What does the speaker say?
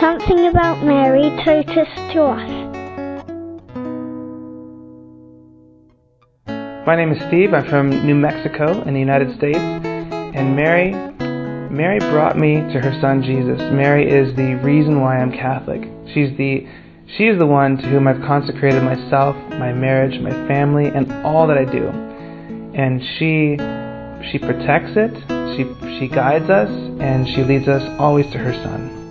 Something about Mary Totus Tuus. My name is Steve. I'm from New Mexico in the United States. And Mary, Mary brought me to her son Jesus. Mary is the reason why I'm Catholic. She's the she is the one to whom I've consecrated myself, my marriage, my family, and all that I do. And she she protects it, she she guides us, and she leads us always to her son.